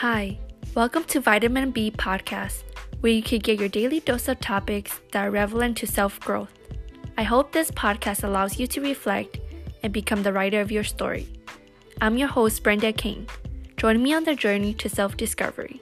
Hi, welcome to Vitamin B Podcast, where you can get your daily dose of topics that are relevant to self growth. I hope this podcast allows you to reflect and become the writer of your story. I'm your host, Brenda King. Join me on the journey to self discovery.